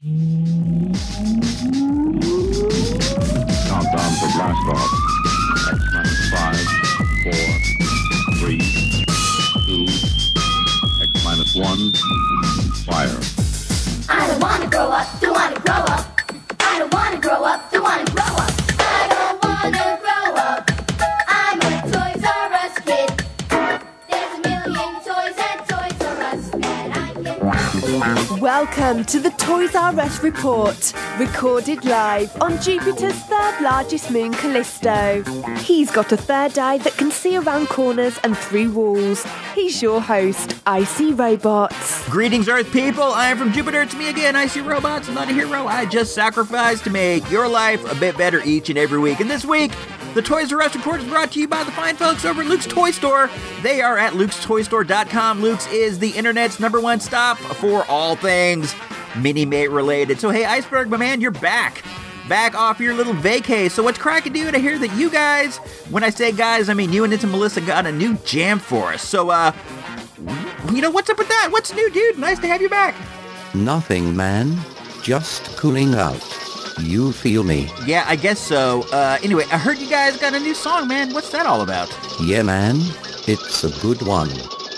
Countdown to blast off. X minus five, four, three, two, X minus one, fire. I don't wanna grow up, don't wanna grow up. I don't wanna grow up, don't Welcome to the Toys R Us report, recorded live on Jupiter's third largest moon, Callisto. He's got a third eye that can see around corners and through walls. He's your host, Icy Robots. Greetings, Earth people. I am from Jupiter. It's me again, Icy Robots. I'm not a hero. I just sacrifice to make your life a bit better each and every week. And this week, the Toys R Us report is brought to you by the fine folks over at Luke's Toy Store. They are at lukestoystore.com. Luke's is the internet's number one stop for all things mini mate related. So, hey, Iceberg, my man, you're back. Back off your little vacay. So, what's cracking, dude? I hear that you guys, when I say guys, I mean you and It's Melissa got a new jam for us. So, uh, you know, what's up with that? What's new, dude? Nice to have you back. Nothing, man. Just cooling out. You feel me? Yeah, I guess so. Uh, anyway, I heard you guys got a new song, man. What's that all about? Yeah, man. It's a good one.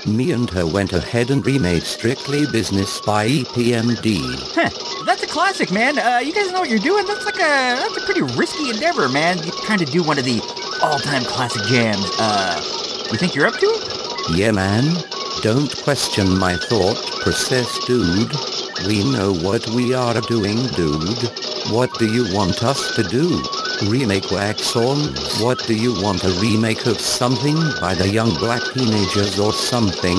Me and her went ahead and remade Strictly Business by EPMD. Huh, that's a classic, man. Uh, you guys know what you're doing. That's like a that's a pretty risky endeavor, man. You kind of do one of the all-time classic jams. Uh, you think you're up to it? Yeah, man. Don't question my thought process, dude. We know what we are doing, dude. What do you want us to do? Remake wax songs? What do you want a remake of something by the young black teenagers or something?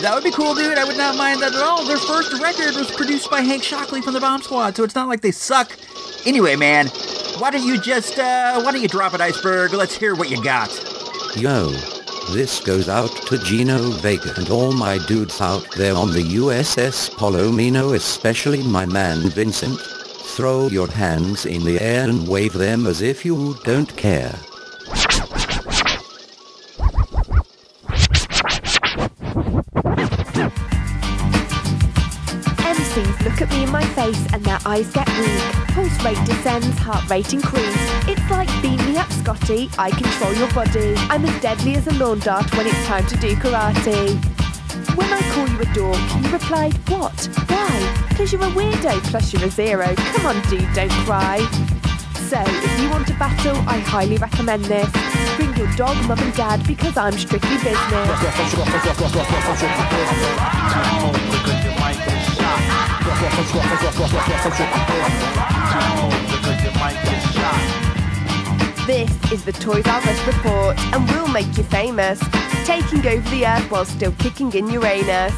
That would be cool, dude. I would not mind that at all. Their first record was produced by Hank Shocklee from the Bomb Squad, so it's not like they suck. Anyway, man, why don't you just uh, why don't you drop it, Iceberg? Let's hear what you got. Yo, this goes out to Gino Vega and all my dudes out there on the USS Palomino, especially my man Vincent. Throw your hands in the air and wave them as if you don't care. Look at me in my face and their eyes get weak. Pulse rate descends, heart rate increase. It's like beam me up, Scotty. I control your body. I'm as deadly as a lawn dart when it's time to do karate. When I call you a dork, you replied, What? Why? Because you're a weirdo plus you're a zero. Come on, dude, don't cry. So, if you want to battle, I highly recommend this. Bring your dog, mum, and dad because I'm strictly business. This is the Toys R Us report, and we'll make you famous, taking over the Earth while still kicking in Uranus.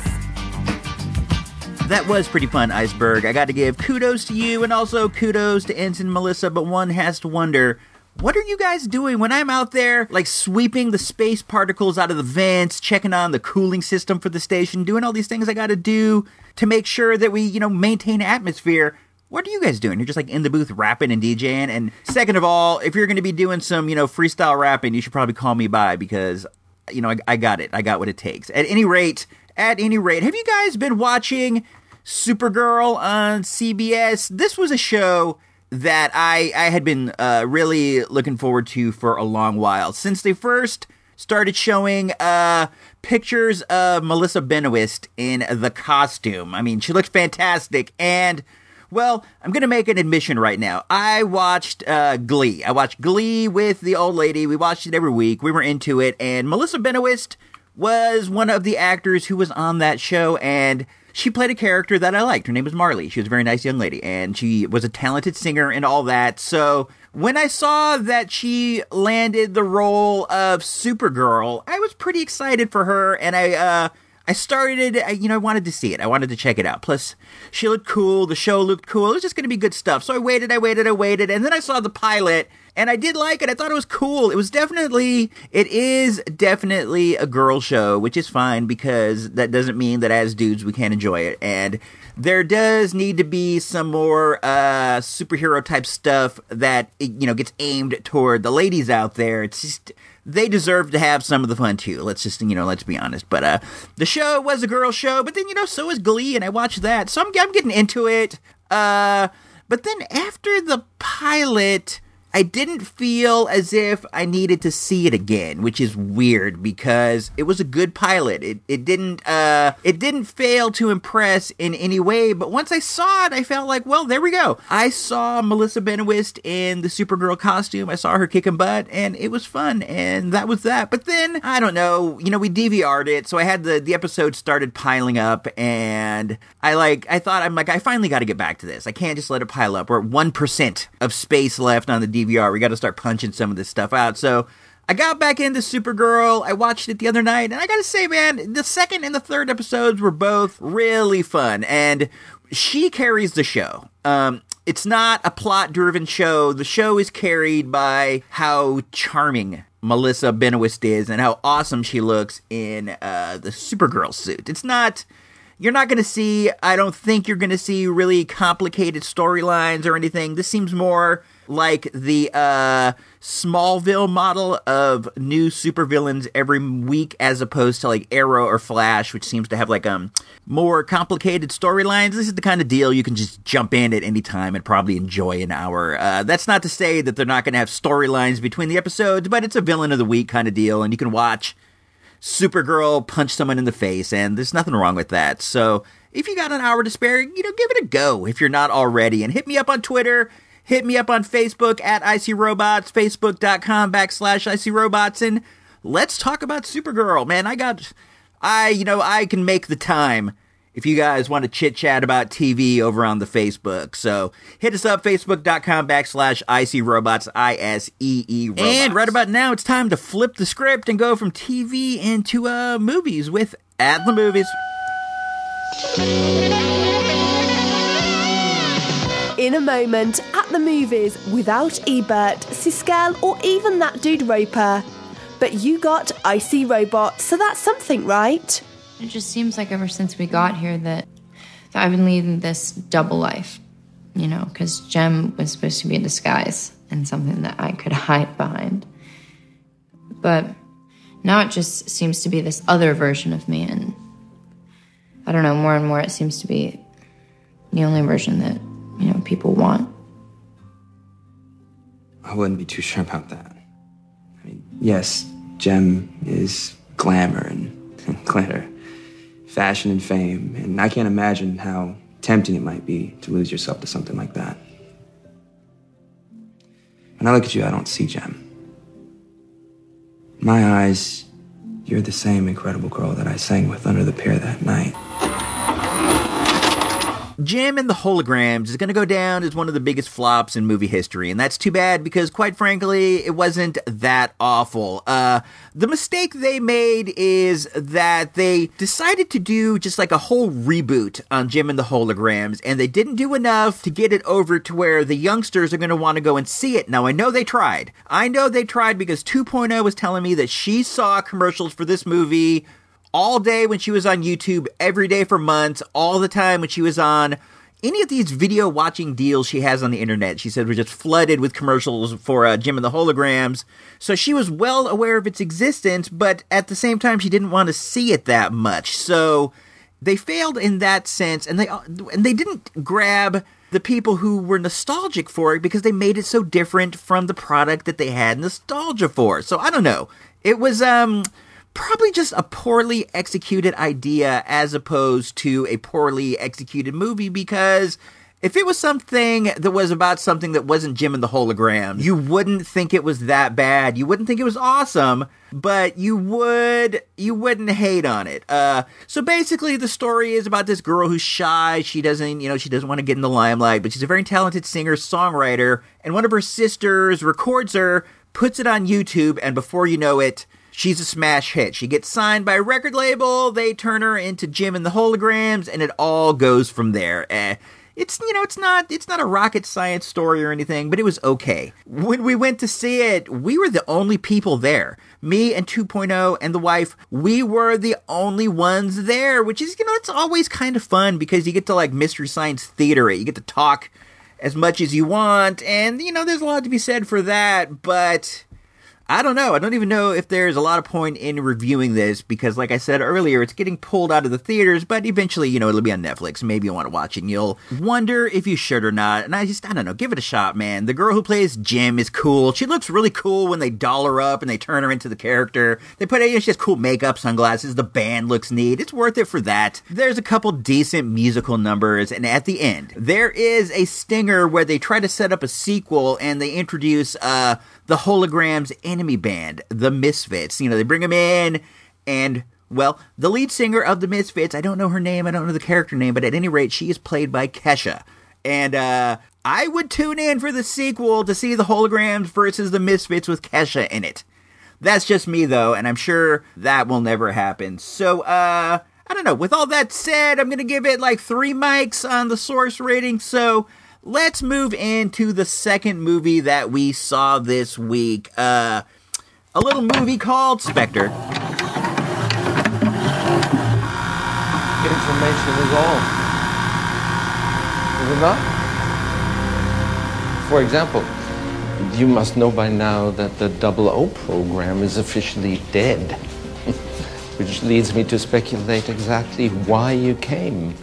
That was pretty fun, Iceberg. I got to give kudos to you and also kudos to Ensign Melissa, but one has to wonder. What are you guys doing when I'm out there, like sweeping the space particles out of the vents, checking on the cooling system for the station, doing all these things I got to do to make sure that we, you know, maintain atmosphere? What are you guys doing? You're just like in the booth rapping and DJing. And second of all, if you're going to be doing some, you know, freestyle rapping, you should probably call me by because, you know, I, I got it. I got what it takes. At any rate, at any rate, have you guys been watching Supergirl on CBS? This was a show that I, I had been uh, really looking forward to for a long while. Since they first started showing uh, pictures of Melissa Benoist in the costume. I mean, she looks fantastic. And, well, I'm going to make an admission right now. I watched uh, Glee. I watched Glee with the old lady. We watched it every week. We were into it. And Melissa Benoist was one of the actors who was on that show. And she played a character that I liked. Her name was Marley. She was a very nice young lady, and she was a talented singer and all that. So when I saw that she landed the role of Supergirl, I was pretty excited for her, and I uh, I started, I, you know, I wanted to see it. I wanted to check it out. Plus, she looked cool. The show looked cool. It was just going to be good stuff. So I waited, I waited, I waited, and then I saw the pilot, and I did like it. I thought it was cool. It was definitely, it is definitely a girl show, which is fine because that doesn't mean that as dudes we can't enjoy it. And there does need to be some more uh, superhero type stuff that you know gets aimed toward the ladies out there. It's just they deserve to have some of the fun too. Let's just you know let's be honest. But uh, the show was a girl show, but then you know so is Glee, and I watched that, so I'm, I'm getting into it. Uh, but then after the pilot, I didn't feel as if I needed to see it again, which is weird because it was a good pilot. It it didn't uh it didn't fail to impress in any way, but once I saw it, I felt like, well, there we go. I saw Melissa Benoist in the Supergirl costume. I saw her kicking butt and it was fun and that was that. But then, I don't know, you know, we DVR'd it, so I had the the episode started piling up and I like I thought I'm like I finally got to get back to this. I can't just let it pile up. We're at 1% of space left on the DVR. We got to start punching some of this stuff out. So I got back into Supergirl. I watched it the other night, and I gotta say, man, the second and the third episodes were both really fun, and she carries the show. Um, it's not a plot driven show. The show is carried by how charming Melissa Benoist is and how awesome she looks in uh, the Supergirl suit. It's not you're not going to see, I don't think you're going to see really complicated storylines or anything. This seems more like the uh, Smallville model of new supervillains every week as opposed to like Arrow or Flash, which seems to have like um more complicated storylines. This is the kind of deal you can just jump in at any time and probably enjoy an hour. Uh, that's not to say that they're not going to have storylines between the episodes, but it's a villain of the week kind of deal, and you can watch Supergirl punch someone in the face, and there's nothing wrong with that. So if you got an hour to spare, you know, give it a go if you're not already. And hit me up on Twitter. Hit me up on Facebook at IC Robots, Facebook.com backslash IC Robots, and let's talk about Supergirl. Man, I got, I, you know, I can make the time if you guys want to chit chat about TV over on the Facebook. So hit us up, facebook.com backslash IC Robots, I S E E Robots. And right about now, it's time to flip the script and go from TV into uh, movies with At the Movies. In a moment, at the movies, without Ebert, Siskel, or even that dude Roeper. But you got Icy Robot, so that's something, right? It just seems like ever since we got here that, that I've been leading this double life, you know, because Jem was supposed to be a disguise and something that I could hide behind. But now it just seems to be this other version of me, and I don't know, more and more it seems to be the only version that, you know, people want. I wouldn't be too sure about that. I mean, yes, Jem is glamour and, and glitter, fashion and fame, and I can't imagine how tempting it might be to lose yourself to something like that. When I look at you, I don't see Jem. In my eyes, you're the same incredible girl that I sang with under the pier that night. Jem and the Holograms is going to go down as one of the biggest flops in movie history, and that's too bad because, quite frankly, it wasn't that awful. Uh, the mistake they made is that they decided to do just like a whole reboot on Jem and the Holograms, and they didn't do enough to get it over to where the youngsters are going to want to go and see it. Now, I know they tried. I know they tried because 2.0 was telling me that she saw commercials for this movie all day when she was on YouTube, every day for months, all the time when she was on any of these video watching deals she has on the internet. She said were just flooded with commercials for uh, Jem and the Holograms. So she was well aware of its existence, but at the same time, she didn't want to see it that much. So they failed in that sense, and they and they didn't grab the people who were nostalgic for it because they made it so different from the product that they had nostalgia for. So I don't know. It was um probably just a poorly executed idea as opposed to a poorly executed movie because if it was something that was about something that wasn't Jem and the hologram, you wouldn't think it was that bad. You wouldn't think it was awesome, but you would you wouldn't hate on it. Uh, so basically, the story is about this girl who's shy. She doesn't, you know, she doesn't want to get in the limelight, but she's a very talented singer songwriter. And one of her sisters records her, puts it on YouTube, and before you know it, she's a smash hit. She gets signed by a record label, they turn her into Jem and the Holograms, and it all goes from there. Eh, it's you know it's not it's not a rocket science story or anything, but it was okay. When we went to see it, we were the only people there. Me and 2.0 and the wife, we were the only ones there, which is you know it's always kind of fun because you get to like mystery science theater it. You get to talk as much as you want, and you know there's a lot to be said for that, but I don't know. I don't even know if there's a lot of point in reviewing this because, like I said earlier, it's getting pulled out of the theaters, but eventually, you know, it'll be on Netflix. Maybe you want to watch it and you'll wonder if you should or not. And I just, I don't know, give it a shot, man. The girl who plays Jem is cool. She looks really cool when they doll her up and they turn her into the character. They put, you know, she has cool makeup, sunglasses. The band looks neat. It's worth it for that. There's a couple decent musical numbers. And at the end, there is a stinger where they try to set up a sequel and they introduce, uh, the holograms enemy band, the Misfits. You know, they bring them in, and well, the lead singer of the Misfits, I don't know her name, I don't know the character name, but at any rate, she is played by Kesha. And uh, I would tune in for the sequel to see the holograms versus the Misfits with Kesha in it. That's just me though, and I'm sure that will never happen. So, uh, I don't know. With all that said, I'm gonna give it like three mics on the source rating. So, let's move into the second movie that we saw this week. Uh, a little movie called Spectre. Information is all. Is it not? For example, you must know by now that the Double O program is officially dead. Which leads me to speculate exactly why you came.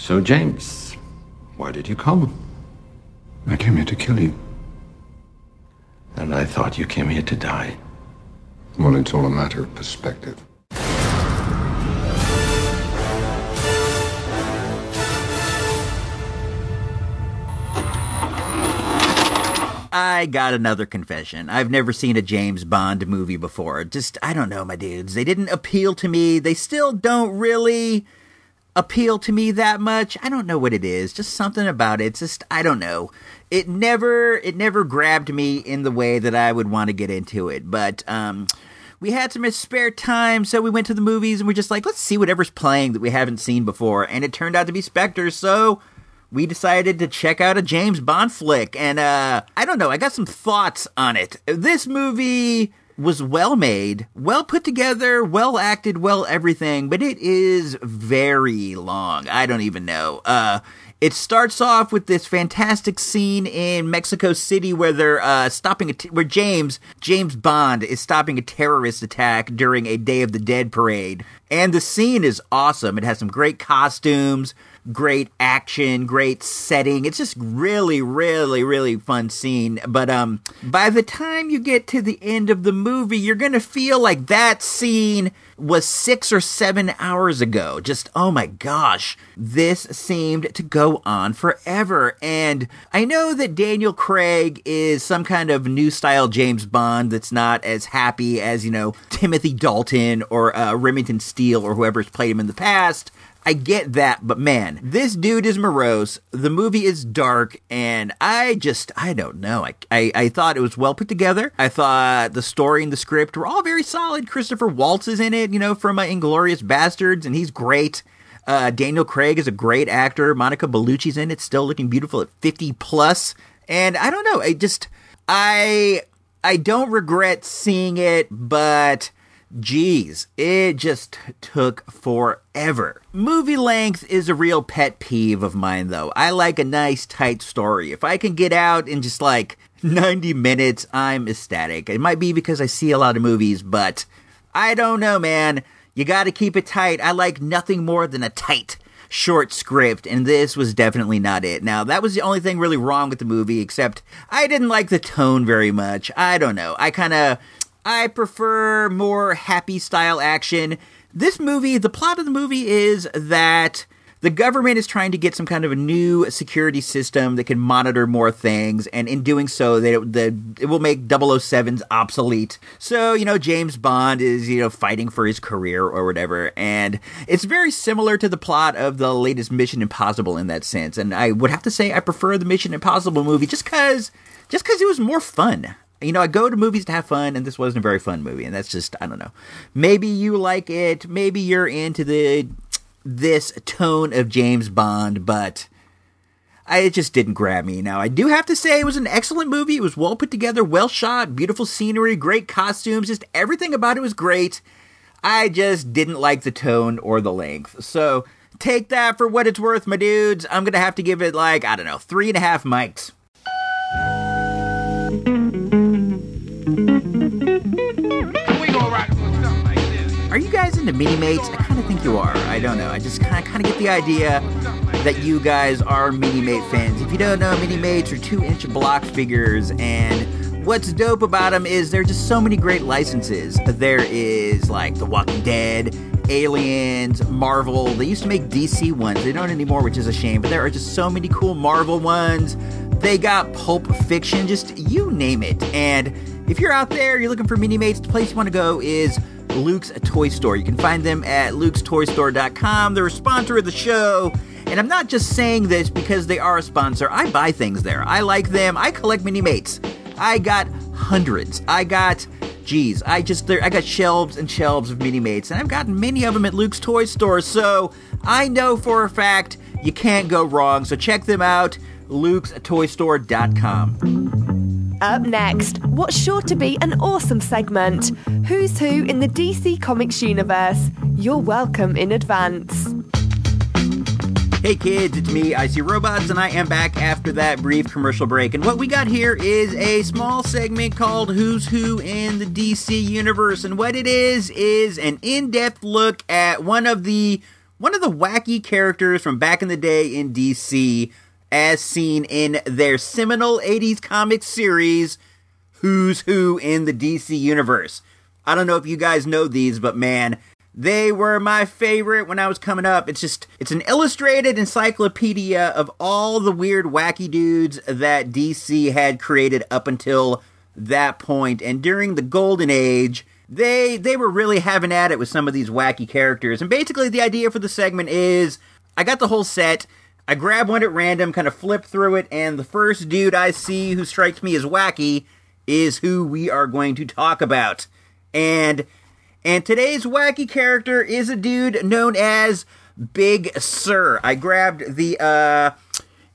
So, James, why did you come? I came here to kill you. And I thought you came here to die. Well, it's all a matter of perspective. I got another confession. I've never seen a James Bond movie before. Just, I don't know, my dudes. They didn't appeal to me. They still don't really appeal to me that much. I don't know what it is. Just something about it. It's just, I don't know. It never, it never grabbed me in the way that I would want to get into it. But, um, we had some spare time, so we went to the movies and we're just like, let's see whatever's playing that we haven't seen before. And it turned out to be Spectre, so we decided to check out a James Bond flick. And uh, I don't know, I got some thoughts on it. This movie was well made, well put together, well acted, well everything, but it is very long. I don't even know. Uh, it starts off with this fantastic scene in Mexico City where they're uh, stopping a t- where James James Bond is stopping a terrorist attack during a Day of the Dead parade, and the scene is awesome. It has some great costumes, great action, great setting. It's just really, really, really fun scene. But um, by the time you get to the end of the movie, you're gonna feel like that scene was six or seven hours ago. Just, oh my gosh, this seemed to go on forever. And I know that Daniel Craig is some kind of new style James Bond that's not as happy as, you know, Timothy Dalton or uh, Remington Steele or whoever's played him in the past. I get that, but man, this dude is morose. The movie is dark, and I just, I don't know. I, I, I, thought it was well put together. I thought the story and the script were all very solid. Christopher Waltz is in it, you know, from uh, Inglourious Basterds, and he's great. Uh, Daniel Craig is a great actor. Monica Bellucci's in it, still looking beautiful at 50 plus. And I don't know, I just, I, I don't regret seeing it, but Geez, it just took forever. Movie length is a real pet peeve of mine, though. I like a nice, tight story. If I can get out in just like 90 minutes, I'm ecstatic. It might be because I see a lot of movies, but I don't know, man. You gotta keep it tight. I like nothing more than a tight, short script, and this was definitely not it. Now, that was the only thing really wrong with the movie, except I didn't like the tone very much. I don't know. I kind of I prefer more happy style action. This movie, the plot of the movie is that the government is trying to get some kind of a new security system that can monitor more things, and in doing so, they, the, it will make 007s obsolete. So, you know, James Bond is, you know, fighting for his career or whatever, and it's very similar to the plot of the latest Mission Impossible in that sense. And I would have to say I prefer the Mission Impossible movie just because just because it was more fun you know, I go to movies to have fun, and this wasn't a very fun movie, and that's just I don't know. Maybe you like it, maybe you're into the this tone of James Bond, but I, it just didn't grab me. Now I do have to say it was an excellent movie. It was well put together, well shot, beautiful scenery, great costumes, just everything about it was great. I just didn't like the tone or the length. So take that for what it's worth, my dudes. I'm gonna have to give it like I don't know three and a half mics. Into mini mates? I kind of think you are. I don't know. I just kind of get the idea that you guys are mini mate fans. If you don't know, mini mates are two inch block figures, and what's dope about them is there's just so many great licenses. There is like The Walking Dead, Aliens, Marvel. They used to make DC ones. They don't anymore, which is a shame. But there are just so many cool Marvel ones. They got Pulp Fiction, just you name it. And if you're out there, you're looking for mini mates, the place you want to go is Luke's Toy Store. You can find them at lukestoystore.com. They're a sponsor of the show. And I'm not just saying this because they are a sponsor. I buy things there. I like them. I collect mini mates. I got hundreds. I got geez, I just there I got shelves and shelves of mini mates, and I've gotten many of them at Luke's Toy Store, so I know for a fact you can't go wrong. So check them out, lukestoystore.com. Up next, what's sure to be an awesome segment Who's Who in the DC Comics universe? You're welcome in advance. Hey kids, it's me, Icy Robots, and I am back after that brief commercial break. And what we got here is a small segment called Who's Who in the DC Universe. And what it is is an in-depth look at one of the one of the wacky characters from back in the day in DC as seen in their seminal 80s comic series Who's Who in the DC Universe. I don't know if you guys know these, but man, they were my favorite when I was coming up. It's just, it's an illustrated encyclopedia of all the weird, wacky dudes that DC had created up until that point. And during the Golden Age, they they were really having at it with some of these wacky characters. And basically, the idea for the segment is, I got the whole set. I grab one at random, kind of flip through it, and the first dude I see who strikes me as wacky is who we are going to talk about. And and today's wacky character is a dude known as Big Sir. I grabbed the uh,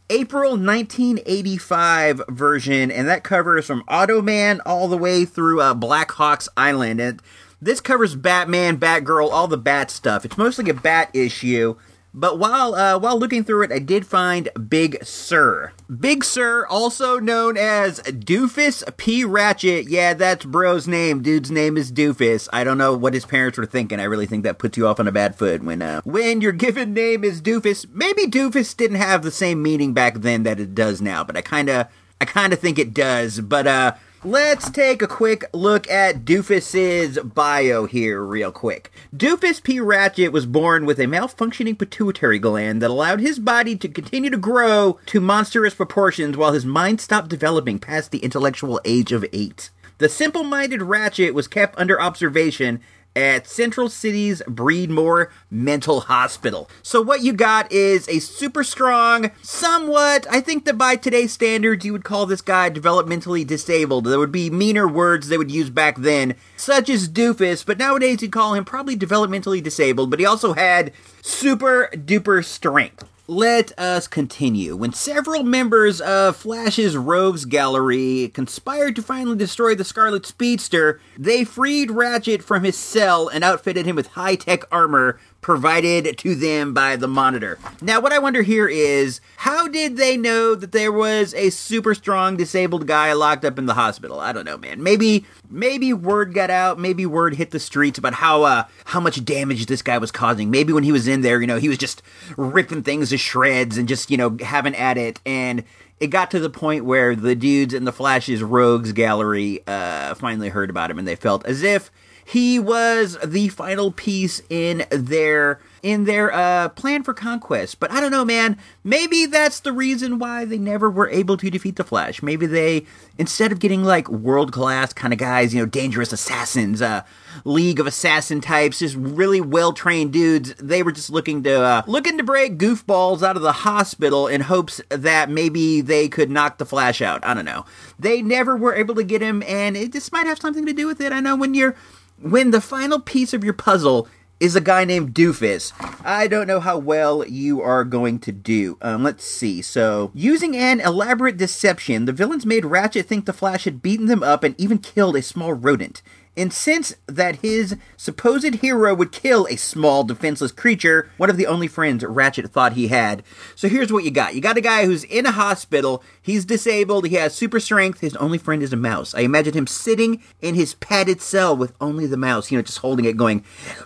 April 1985 version, and that covers from Automan all the way through uh, Black Hawk's Island. And this covers Batman, Batgirl, all the Bat stuff. It's mostly a Bat issue. But while uh, while looking through it, I did find Big Sir. Big Sir, also known as Doofus P. Ratchet. Yeah, that's bro's name. Dude's name is Doofus. I don't know what his parents were thinking. I really think that puts you off on a bad foot when uh, when your given name is Doofus. Maybe Doofus didn't have the same meaning back then that it does now, but I kind of I kind of think it does. But uh, Let's take a quick look at Doofus's bio here, real quick. Doofus P. Ratchet was born with a malfunctioning pituitary gland that allowed his body to continue to grow to monstrous proportions while his mind stopped developing past the intellectual age of eight. The simple minded Ratchet was kept under observation at Central City's Breedmore Mental Hospital. So what you got is a super strong, somewhat, I think that by today's standards you would call this guy developmentally disabled. There would be meaner words they would use back then, such as doofus, but nowadays you'd call him probably developmentally disabled, but he also had super duper strength. Let us continue. When several members of Flash's Rogues Gallery conspired to finally destroy the Scarlet Speedster, they freed Ratchet from his cell and outfitted him with high tech armor provided to them by the Monitor. Now, what I wonder here is how did they know that there was a super strong disabled guy locked up in the hospital? I don't know, man. Maybe maybe word got out, maybe word hit the streets about how uh how much damage this guy was causing. Maybe when he was in there, you know, he was just ripping things to shreds and just, you know, having at it and it got to the point where the dudes in the Flash's Rogues gallery uh, finally heard about him and they felt as if he was the final piece in their in their uh, plan for conquest. But I don't know, man. Maybe that's the reason why they never were able to defeat the Flash. Maybe they, instead of getting like world class kind of guys, you know, dangerous assassins, uh, league of assassin types, just really well trained dudes, they were just looking to uh, looking to break goofballs out of the hospital in hopes that maybe they could knock the Flash out. I don't know. They never were able to get him, and it just might have something to do with it. I know when you're when the final piece of your puzzle is a guy named Doofus. I don't know how well you are going to do. Um, let's see. So, using an elaborate deception, the villains made Ratchet think the Flash had beaten them up and even killed a small rodent. Incensed that his supposed hero would kill a small, defenseless creature, one of the only friends Ratchet thought he had. So here's what you got you got a guy who's in a hospital, he's disabled, he has super strength, his only friend is a mouse. I imagine him sitting in his padded cell with only the mouse, you know, just holding it, going,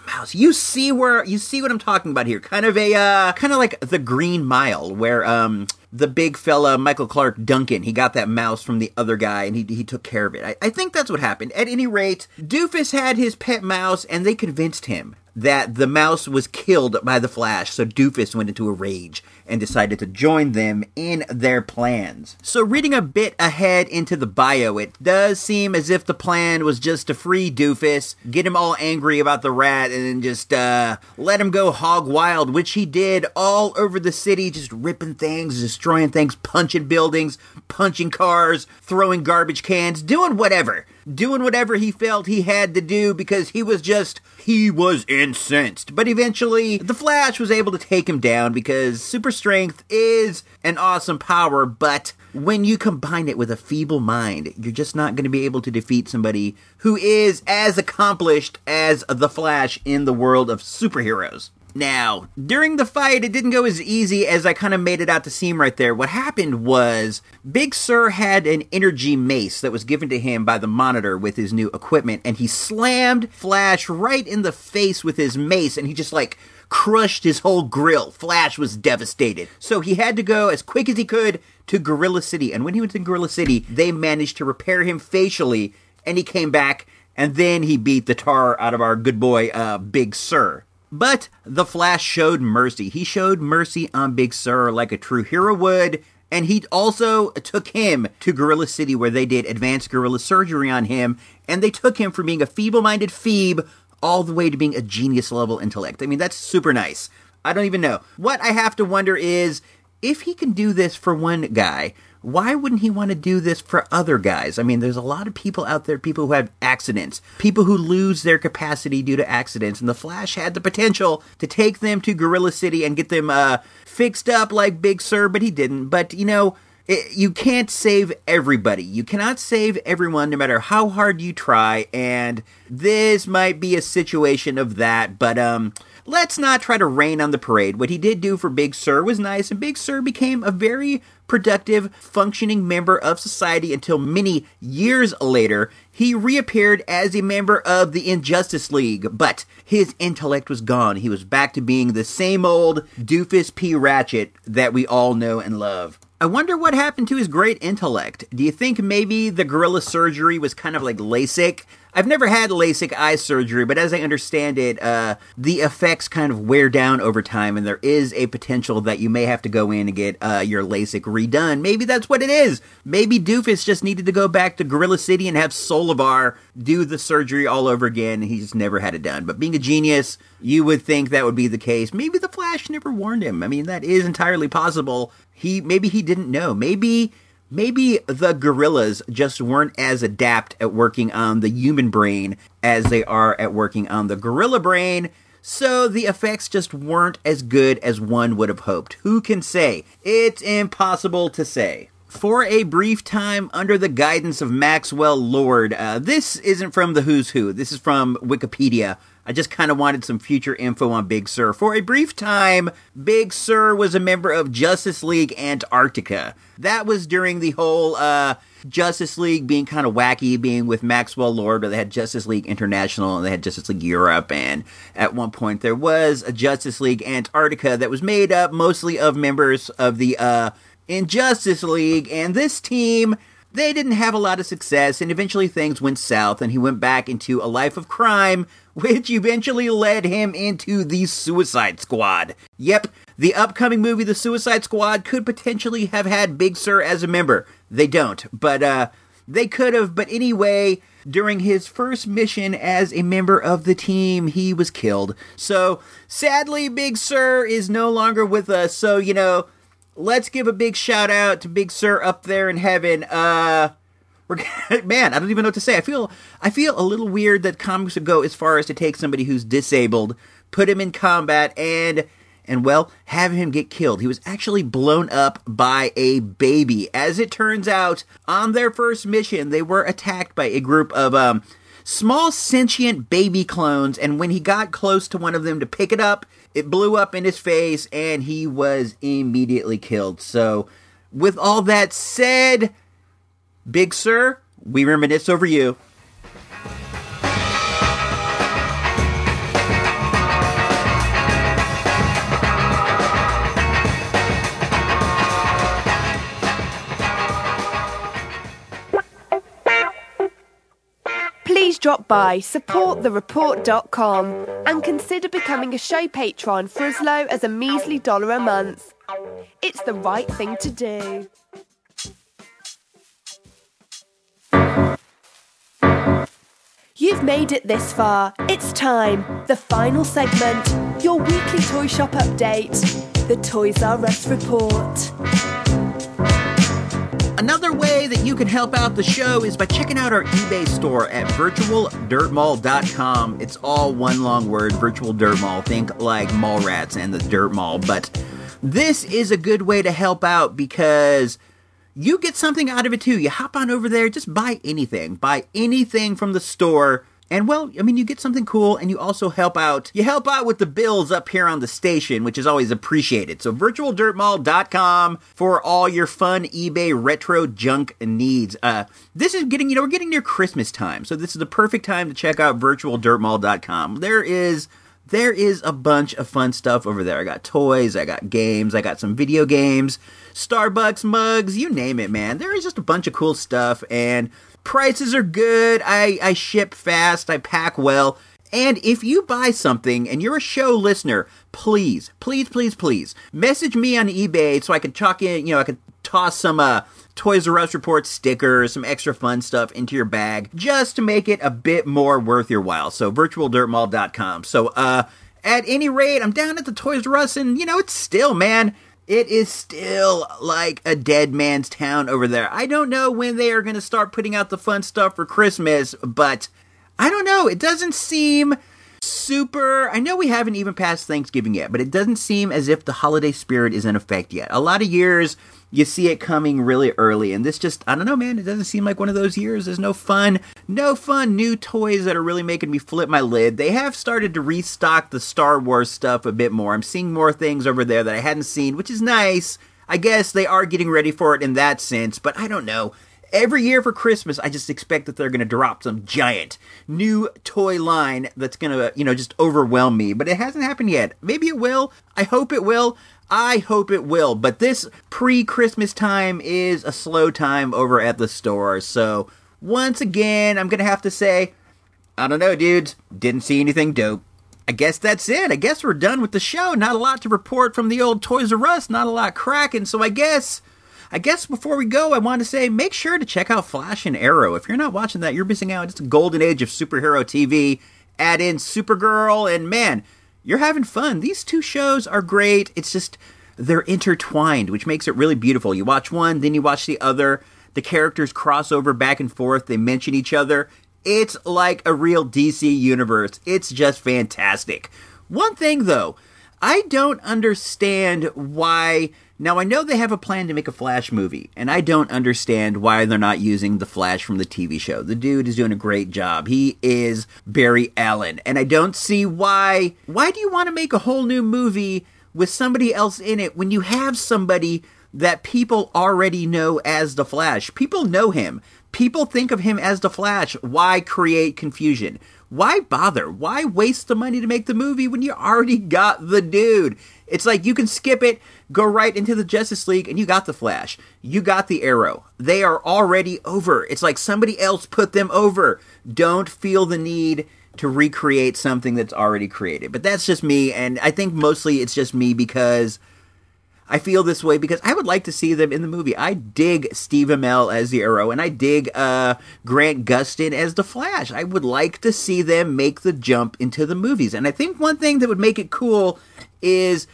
Mouse, you see where, you see what I'm talking about here. Kind of a, uh, kind of like the Green Mile, where, um, the big fella Michael Clarke Duncan. He got that mouse from the other guy and he, he took care of it. I, I think that's what happened. At any rate, Doofus had his pet mouse and they convinced him that the mouse was killed by the Flash, so Doofus went into a rage and decided to join them in their plans. So, reading a bit ahead into the bio, it does seem as if the plan was just to free Doofus, get him all angry about the rat, and then just uh, let him go hog wild, which he did all over the city, just ripping things, destroying things, punching buildings, punching cars, throwing garbage cans, doing whatever. Doing whatever he felt he had to do because he was just, he was incensed. But eventually, the Flash was able to take him down because super strength is an awesome power, but when you combine it with a feeble mind, you're just not going to be able to defeat somebody who is as accomplished as the Flash in the world of superheroes. Now, during the fight, it didn't go as easy as I kind of made it out to seem right there. What happened was Big Sir had an energy mace that was given to him by the monitor with his new equipment, and he slammed Flash right in the face with his mace, and he just like crushed his whole grill. Flash was devastated. So he had to go as quick as he could to Gorilla City, and when he went to Gorilla City, they managed to repair him facially, and he came back, and then he beat the tar out of our good boy, uh, Big Sir. But the Flash showed mercy. He showed mercy on Big Sir like a true hero would. And he also took him to Gorilla City where they did advanced gorilla surgery on him. And they took him from being a feeble minded Phoebe all the way to being a genius level intellect. I mean, that's super nice. I don't even know. What I have to wonder is if he can do this for one guy, why wouldn't he want to do this for other guys? I mean, there's a lot of people out there, people who have accidents, people who lose their capacity due to accidents, and the Flash had the potential to take them to Gorilla City and get them uh, fixed up like Big Sir, but he didn't. But, you know, it, you can't save everybody. You cannot save everyone no matter how hard you try, and this might be a situation of that, but, um, let's not try to rain on the parade. What he did do for Big Sir was nice, and Big Sir became a very productive, functioning member of society until many years later he reappeared as a member of the Injustice League, but his intellect was gone. He was back to being the same old doofus P. Ratchet that we all know and love. I wonder what happened to his great intellect. Do you think maybe the gorilla surgery was kind of like LASIK? I've never had LASIK eye surgery, but as I understand it, uh, the effects kind of wear down over time, and there is a potential that you may have to go in and get uh, your LASIK redone. Maybe that's what it is. Maybe Doofus just needed to go back to Gorilla City and have Solovar do the surgery all over again, and he just never had it done. But being a genius, you would think that would be the case. Maybe the Flash never warned him. I mean, that is entirely possible. He maybe he didn't know. Maybe maybe the gorillas just weren't as adept at working on the human brain as they are at working on the gorilla brain. So the effects just weren't as good as one would have hoped. Who can say? It's impossible to say. For a brief time, under the guidance of Maxwell Lord, uh, this isn't from the Who's Who. This is from Wikipedia. I just kind of wanted some future info on Big Sir. For a brief time, Big Sir was a member of Justice League Antarctica. That was during the whole uh, Justice League being kind of wacky, being with Maxwell Lord, where they had Justice League International and they had Justice League Europe. And at one point, there was a Justice League Antarctica that was made up mostly of members of the uh, Injustice League. And this team they didn't have a lot of success, and eventually things went south, and he went back into a life of crime, which eventually led him into the Suicide Squad. Yep, the upcoming movie, The Suicide Squad, could potentially have had Big Sir as a member. They don't, but uh, they could have. But anyway, during his first mission as a member of the team, he was killed. So sadly, Big Sir is no longer with us. So you know let's give a big shout out to Big Sir up there in heaven. Uh, we're, man, I don't even know what to say. I feel I feel a little weird that comics would go as far as to take somebody who's disabled, put him in combat, and and well, have him get killed. He was actually blown up by a baby. As it turns out, on their first mission, they were attacked by a group of um small sentient baby clones, and when he got close to one of them to pick it up, it blew up in his face and he was immediately killed. So, with all that said, Big Sir, we reminisce over you. Drop by supportthereport.com and consider becoming a show patron for as low as a measly dollar a month. It's the right thing to do. You've made it this far. It's time. The final segment. Your weekly toy shop update. The Toys R Us report. Another way that you can help out the show is by checking out our eBay store at virtualdirtmall.com. It's all one long word, virtual dirt mall. Think like mall rats and the dirt mall. But this is a good way to help out because you get something out of it too. You hop on over there, just buy anything. Buy anything from the store. And well, I mean, you get something cool and you also help out. You help out with the bills up here on the station, which is always appreciated. So virtualdirtmall.com for all your fun eBay retro junk needs. Uh, this is getting, you know, we're getting near Christmas time. So this is the perfect time to check out virtualdirtmall.com. There is there is a bunch of fun stuff over there. I got toys, I got games, I got some video games, Starbucks mugs, you name it, man. There is just a bunch of cool stuff and prices are good. I, I ship fast, I pack well. And if you buy something and you're a show listener, please, please, please, please message me on eBay so I can chalk in, you know, I can toss some uh, Toys R Us report stickers, some extra fun stuff into your bag just to make it a bit more worth your while. So virtualdirtmall.com. So uh at any rate, I'm down at the Toys R Us and you know, it's still, man, it is still like a dead man's town over there. I don't know when they are going to start putting out the fun stuff for Christmas, but I don't know. It doesn't seem super. I know we haven't even passed Thanksgiving yet, but it doesn't seem as if the holiday spirit is in effect yet. A lot of years you see it coming really early, and this just, I don't know, man, it doesn't seem like one of those years. There's no fun, no fun new toys that are really making me flip my lid. They have started to restock the Star Wars stuff a bit more. I'm seeing more things over there that I hadn't seen, which is nice. I guess they are getting ready for it in that sense, but I don't know every year for Christmas, I just expect that they're going to drop some giant new toy line that's going to, you know, just overwhelm me. But it hasn't happened yet. Maybe it will. I hope it will. I hope it will. But this pre Christmas time is a slow time over at the store. So once again, I'm going to have to say, I don't know, dudes. Didn't see anything dope. I guess that's it. I guess we're done with the show. Not a lot to report from the old Toys R Us. Not a lot cracking. So I guess I guess before we go, I want to say make sure to check out Flash and Arrow. If you're not watching that, you're missing out. It's a golden age of superhero TV. Add in Supergirl, and man, you're having fun. These two shows are great. It's just they're intertwined, which makes it really beautiful. You watch one, then you watch the other. The characters cross over back and forth. They mention each other. It's like a real DC universe. It's just fantastic. One thing though, I don't understand why now, I know they have a plan to make a Flash movie, and I don't understand why they're not using the Flash from the TV show. The dude is doing a great job. He is Barry Allen, and I don't see why. Why do you want to make a whole new movie with somebody else in it when you have somebody that people already know as the Flash? People know him. People think of him as the Flash. Why create confusion? Why bother? Why waste the money to make the movie when you already got the dude? It's like you can skip it, go right into the Justice League, and you got the Flash. You got the Arrow. They are already over. It's like somebody else put them over. Don't feel the need to recreate something that's already created. But that's just me, and I think mostly it's just me because I feel this way because I would like to see them in the movie. I dig Steve Amell as the Arrow, and I dig uh, Grant Gustin as the Flash. I would like to see them make the jump into the movies. And I think one thing that would make it cool is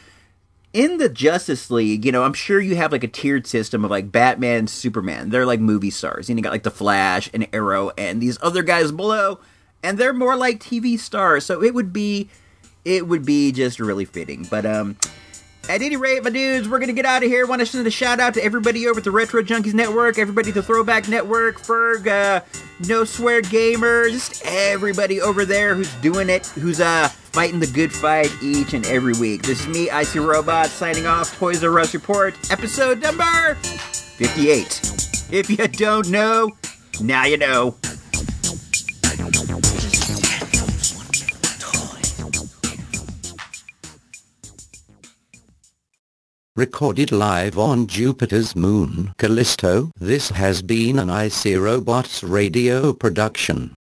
in the Justice League, you know, I'm sure you have like a tiered system of like Batman, Superman. They're like movie stars. And you got like the Flash and Arrow and these other guys below, and they're more like TV stars. So it would be it would be just really fitting. But um At any rate, my dudes, we're gonna get out of here. Want to send a shout out to everybody over at the Retro Junkies Network, everybody at the Throwback Network, Ferg, uh, No Swear Gamer, just everybody over there who's doing it, who's uh fighting the good fight each and every week. This is me, Icy Robot, signing off. Toys R Us Report, episode number 58. If you don't know, now you know. Recorded live on Jupiter's moon, Callisto. This has been an IC Robots radio production.